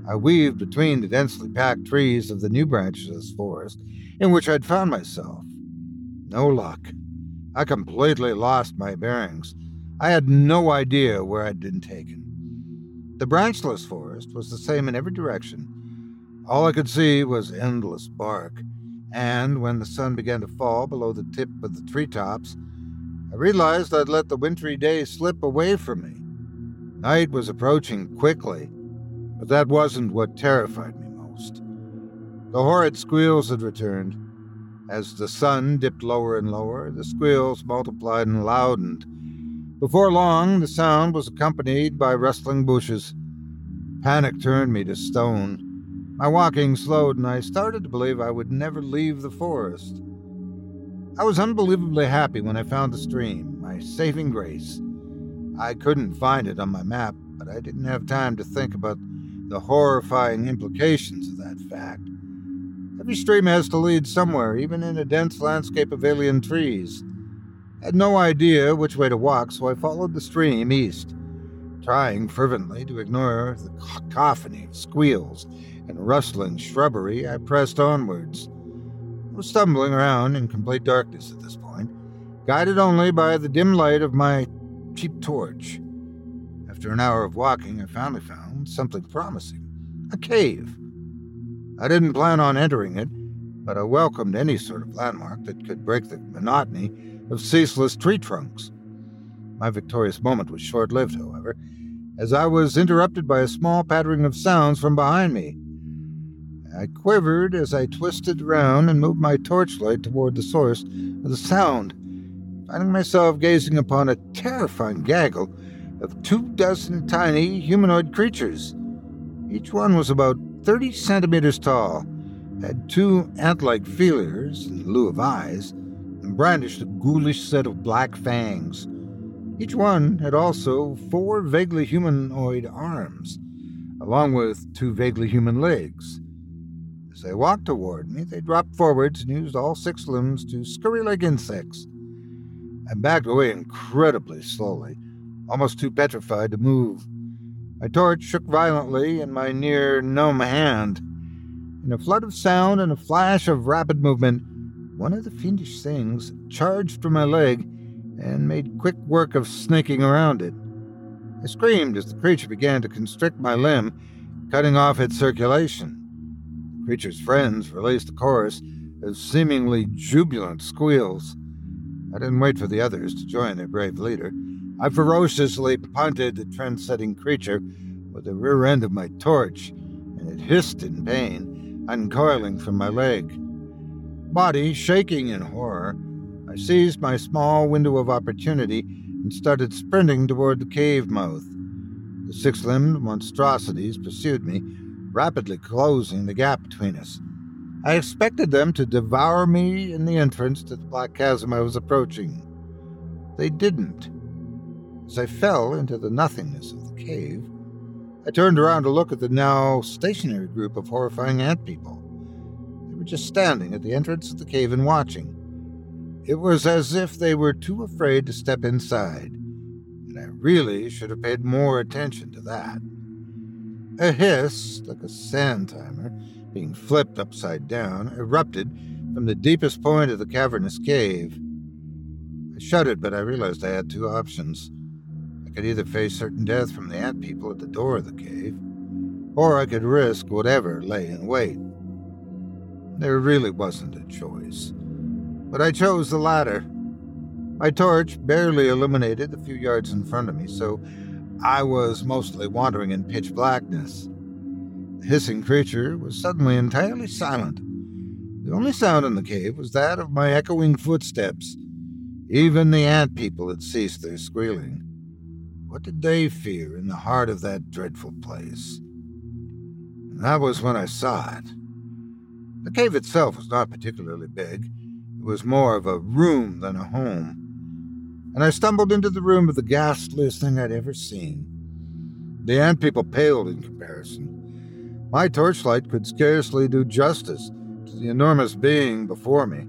I weaved between the densely packed trees of the New Branchless forest in which I'd found myself. No luck. I completely lost my bearings. I had no idea where I'd been taken. The branchless forest was the same in every direction. All I could see was endless bark and when the sun began to fall below the tip of the treetops, I realized I'd let the wintry day slip away from me. Night was approaching quickly, but that wasn't what terrified me most. The horrid squeals had returned. As the sun dipped lower and lower, the squeals multiplied and loudened. Before long, the sound was accompanied by rustling bushes. Panic turned me to stone. My walking slowed, and I started to believe I would never leave the forest. I was unbelievably happy when I found the stream, my saving grace. I couldn't find it on my map, but I didn't have time to think about the horrifying implications of that fact. Every stream has to lead somewhere, even in a dense landscape of alien trees. I had no idea which way to walk, so I followed the stream east, trying fervently to ignore the cacophony of squeals and rustling shrubbery, I pressed onwards. I was stumbling around in complete darkness at this point, guided only by the dim light of my cheap torch. After an hour of walking, I finally found something promising a cave. I didn't plan on entering it, but I welcomed any sort of landmark that could break the monotony of ceaseless tree trunks. My victorious moment was short lived, however, as I was interrupted by a small pattering of sounds from behind me. I quivered as I twisted around and moved my torchlight toward the source of the sound, finding myself gazing upon a terrifying gaggle of two dozen tiny humanoid creatures. Each one was about 30 centimeters tall, had two ant like feelers in lieu of eyes, and brandished a ghoulish set of black fangs. Each one had also four vaguely humanoid arms, along with two vaguely human legs. As they walked toward me, they dropped forwards and used all six limbs to scurry like insects. I backed away incredibly slowly, almost too petrified to move. My torch shook violently in my near numb hand. In a flood of sound and a flash of rapid movement, one of the fiendish things charged for my leg and made quick work of snaking around it. I screamed as the creature began to constrict my limb, cutting off its circulation The creature's friends released a chorus of seemingly jubilant squeals. I didn't wait for the others to join their brave leader. I ferociously punted the trend setting creature with the rear end of my torch, and it hissed in pain, uncoiling from my leg. Body shaking in horror, I seized my small window of opportunity and started sprinting toward the cave mouth. The six limbed monstrosities pursued me, rapidly closing the gap between us. I expected them to devour me in the entrance to the black chasm I was approaching. They didn't. As I fell into the nothingness of the cave, I turned around to look at the now stationary group of horrifying ant people. They were just standing at the entrance of the cave and watching. It was as if they were too afraid to step inside, and I really should have paid more attention to that. A hiss, like a sand timer, being flipped upside down, erupted from the deepest point of the cavernous cave. I shuddered, but I realized I had two options. I could either face certain death from the ant people at the door of the cave, or I could risk whatever lay in wait. There really wasn't a choice. But I chose the latter. My torch barely illuminated the few yards in front of me, so I was mostly wandering in pitch blackness. The hissing creature was suddenly entirely silent. The only sound in the cave was that of my echoing footsteps. Even the ant people had ceased their squealing. What did they fear in the heart of that dreadful place? And that was when I saw it. The cave itself was not particularly big. It was more of a room than a home. And I stumbled into the room of the ghastliest thing I'd ever seen. The ant people paled in comparison. My torchlight could scarcely do justice to the enormous being before me.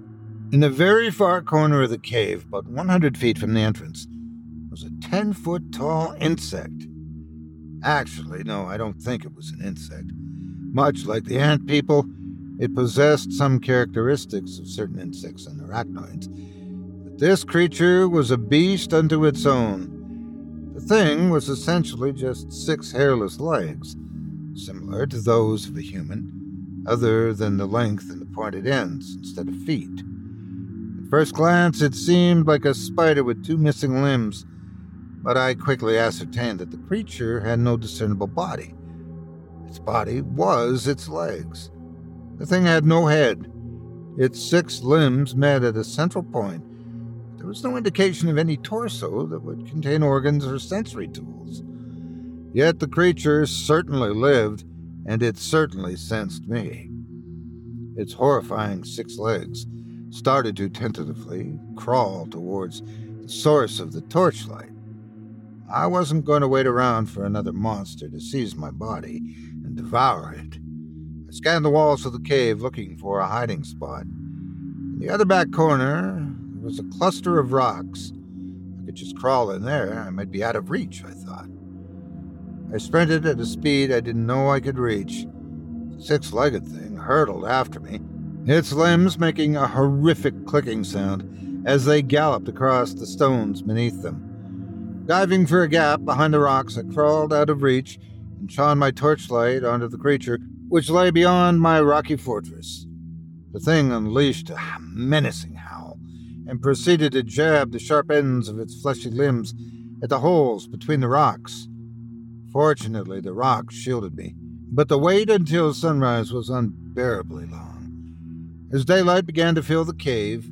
In the very far corner of the cave, about 100 feet from the entrance, was a 10 foot tall insect. Actually, no, I don't think it was an insect. Much like the ant people, it possessed some characteristics of certain insects and arachnoids. But this creature was a beast unto its own. The thing was essentially just six hairless legs, similar to those of a human, other than the length and the pointed ends instead of feet. At first glance, it seemed like a spider with two missing limbs, but I quickly ascertained that the creature had no discernible body. Its body was its legs. The thing had no head. Its six limbs met at a central point. There was no indication of any torso that would contain organs or sensory tools. Yet the creature certainly lived, and it certainly sensed me. Its horrifying six legs started to tentatively crawl towards the source of the torchlight. I wasn't going to wait around for another monster to seize my body and devour it. I scanned the walls of the cave looking for a hiding spot. In the other back corner, there was a cluster of rocks. I could just crawl in there. I might be out of reach, I thought. I sprinted at a speed I didn't know I could reach. The six legged thing hurtled after me, its limbs making a horrific clicking sound as they galloped across the stones beneath them. Diving for a gap behind the rocks, I crawled out of reach and shone my torchlight onto the creature which lay beyond my rocky fortress. The thing unleashed a menacing howl and proceeded to jab the sharp ends of its fleshy limbs at the holes between the rocks. Fortunately, the rocks shielded me, but the wait until sunrise was unbearably long. As daylight began to fill the cave,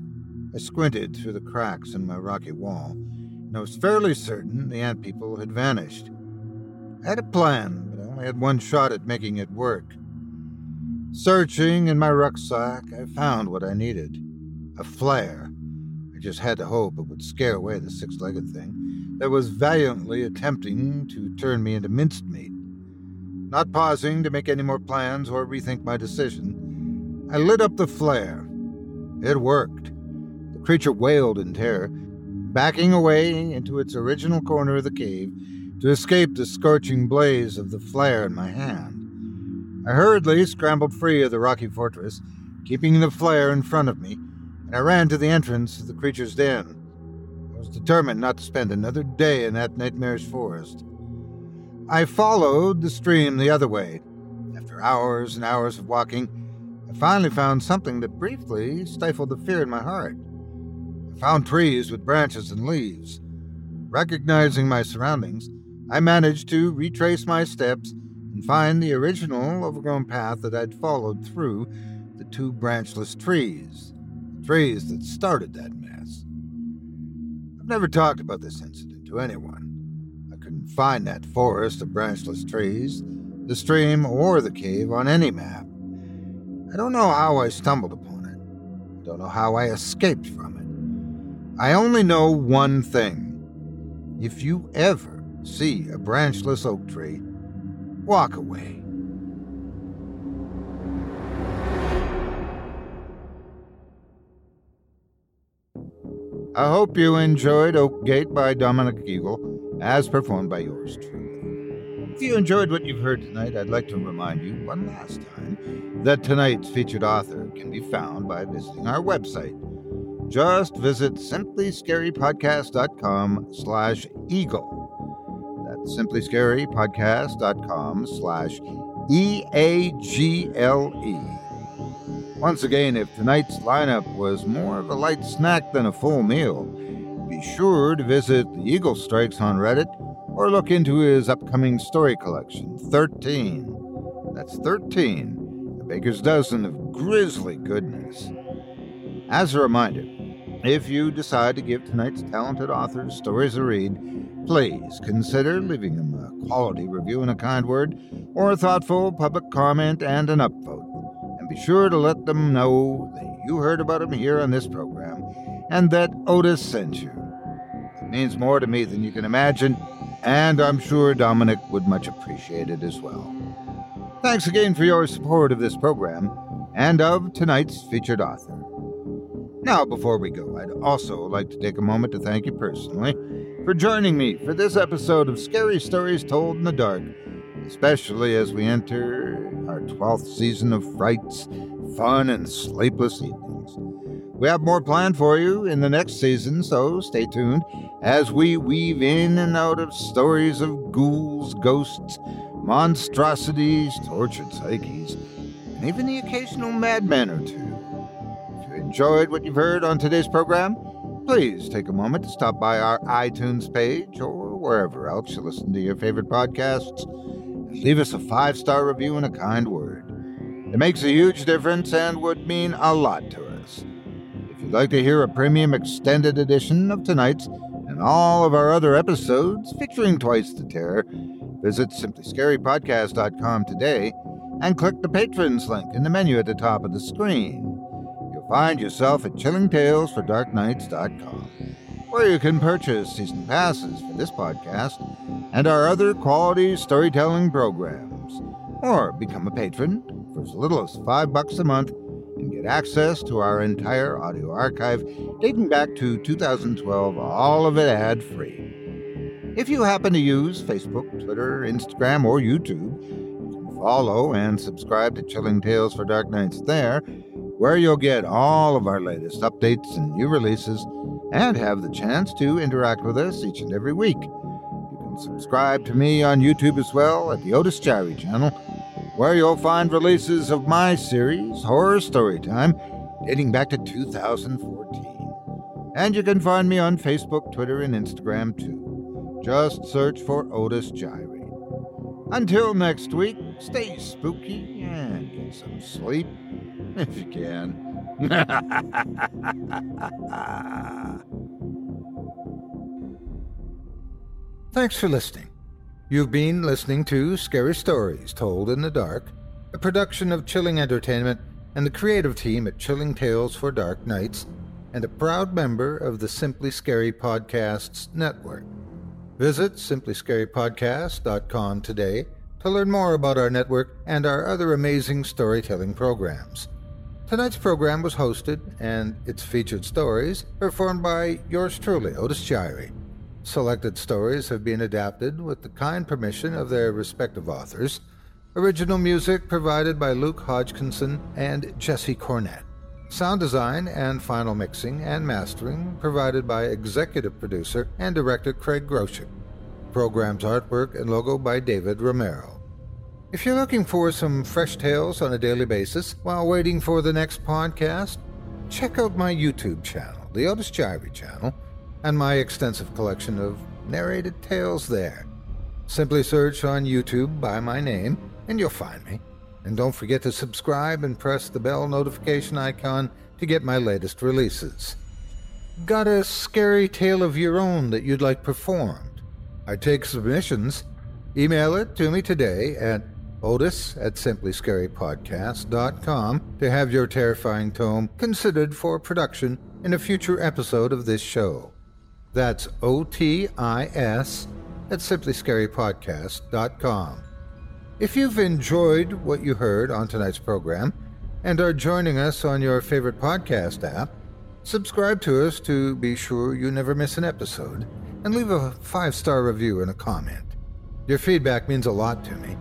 I squinted through the cracks in my rocky wall, and I was fairly certain the ant people had vanished. I had a plan, but I only had one shot at making it work. Searching in my rucksack, I found what I needed a flare. I just had to hope it would scare away the six legged thing that was valiantly attempting to turn me into minced meat. Not pausing to make any more plans or rethink my decision, I lit up the flare. It worked. The creature wailed in terror, backing away into its original corner of the cave to escape the scorching blaze of the flare in my hand. I hurriedly scrambled free of the rocky fortress, keeping the flare in front of me, and I ran to the entrance of the creature's den. I was determined not to spend another day in that nightmarish forest. I followed the stream the other way. After hours and hours of walking, I finally found something that briefly stifled the fear in my heart. Found trees with branches and leaves. Recognizing my surroundings, I managed to retrace my steps and find the original overgrown path that I'd followed through the two branchless trees, trees that started that mess. I've never talked about this incident to anyone. I couldn't find that forest of branchless trees, the stream, or the cave on any map. I don't know how I stumbled upon it. I don't know how I escaped from it. I only know one thing. If you ever see a branchless oak tree, walk away. I hope you enjoyed Oak Gate by Dominic Eagle, as performed by yours truly. If you enjoyed what you've heard tonight, I'd like to remind you one last time that tonight's featured author can be found by visiting our website. Just visit simplyscarypodcast.com slash eagle. That's simplyscarypodcast.com slash E-A-G-L-E. Once again, if tonight's lineup was more of a light snack than a full meal, be sure to visit the Eagle Strikes on Reddit or look into his upcoming story collection, 13. That's 13, a baker's dozen of grisly goodness. As a reminder, if you decide to give tonight's talented author's stories a read, please consider leaving them a quality review and a kind word, or a thoughtful public comment and an upvote. And be sure to let them know that you heard about them here on this program and that Otis sent you. It means more to me than you can imagine, and I'm sure Dominic would much appreciate it as well. Thanks again for your support of this program and of tonight's featured author. Now, before we go, I'd also like to take a moment to thank you personally for joining me for this episode of Scary Stories Told in the Dark, especially as we enter our 12th season of frights, fun, and sleepless evenings. We have more planned for you in the next season, so stay tuned as we weave in and out of stories of ghouls, ghosts, monstrosities, tortured psyches, and even the occasional madman or two. Enjoyed what you've heard on today's program, please take a moment to stop by our iTunes page or wherever else you listen to your favorite podcasts and leave us a five star review and a kind word. It makes a huge difference and would mean a lot to us. If you'd like to hear a premium extended edition of tonight's and all of our other episodes featuring Twice the Terror, visit simplyscarypodcast.com today and click the patrons link in the menu at the top of the screen. Find yourself at chillingtalesfordarknights.com, where you can purchase season passes for this podcast and our other quality storytelling programs, or become a patron for as little as five bucks a month and get access to our entire audio archive dating back to 2012, all of it ad free. If you happen to use Facebook, Twitter, Instagram, or YouTube, follow and subscribe to Chilling Tales for Dark Nights there, where you'll get all of our latest updates and new releases and have the chance to interact with us each and every week. You can subscribe to me on YouTube as well at the Otis Jiry channel where you'll find releases of my series, Horror Storytime, dating back to 2014. And you can find me on Facebook, Twitter, and Instagram too. Just search for Otis Jiry. Until next week, stay spooky and get some sleep if you can. Thanks for listening. You've been listening to Scary Stories Told in the Dark, a production of Chilling Entertainment and the creative team at Chilling Tales for Dark Nights, and a proud member of the Simply Scary Podcasts network. Visit simplyscarypodcast.com today to learn more about our network and our other amazing storytelling programs. Tonight's program was hosted and its featured stories performed by yours truly, Otis Jiry. Selected stories have been adapted with the kind permission of their respective authors. Original music provided by Luke Hodgkinson and Jesse Cornett. Sound design and final mixing and mastering provided by executive producer and director Craig Groshek. Program's artwork and logo by David Romero. If you're looking for some fresh tales on a daily basis while waiting for the next podcast, check out my YouTube channel, the Otis Jiry channel and my extensive collection of narrated tales there. Simply search on YouTube by my name, and you'll find me. And don't forget to subscribe and press the bell notification icon to get my latest releases. Got a scary tale of your own that you'd like performed? I take submissions. Email it to me today at otis at simplyscarypodcast.com to have your terrifying tome considered for production in a future episode of this show. That's O T I S at simplyscarypodcast.com. If you've enjoyed what you heard on tonight's program and are joining us on your favorite podcast app, subscribe to us to be sure you never miss an episode and leave a five star review and a comment. Your feedback means a lot to me.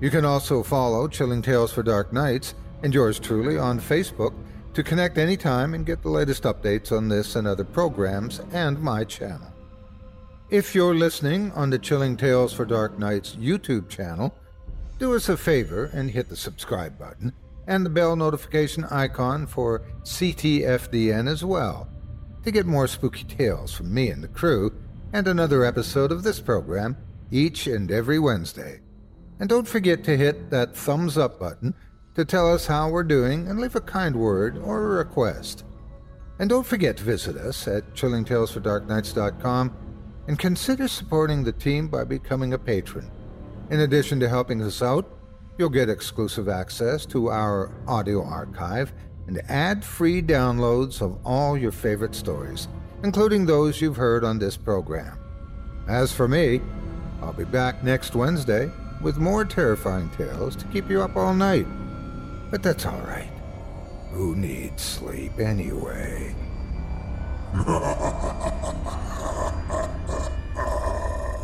You can also follow Chilling Tales for Dark Nights and yours truly on Facebook to connect anytime and get the latest updates on this and other programs and my channel. If you're listening on the Chilling Tales for Dark Nights YouTube channel, do us a favor and hit the subscribe button and the bell notification icon for CTFDN as well to get more spooky tales from me and the crew and another episode of this program each and every Wednesday. And don't forget to hit that thumbs up button to tell us how we're doing and leave a kind word or a request. And don't forget to visit us at chillingtalesfordarknights.com and consider supporting the team by becoming a patron. In addition to helping us out, you'll get exclusive access to our audio archive and ad free downloads of all your favorite stories, including those you've heard on this program. As for me, I'll be back next Wednesday with more terrifying tales to keep you up all night. But that's all right. Who needs sleep anyway?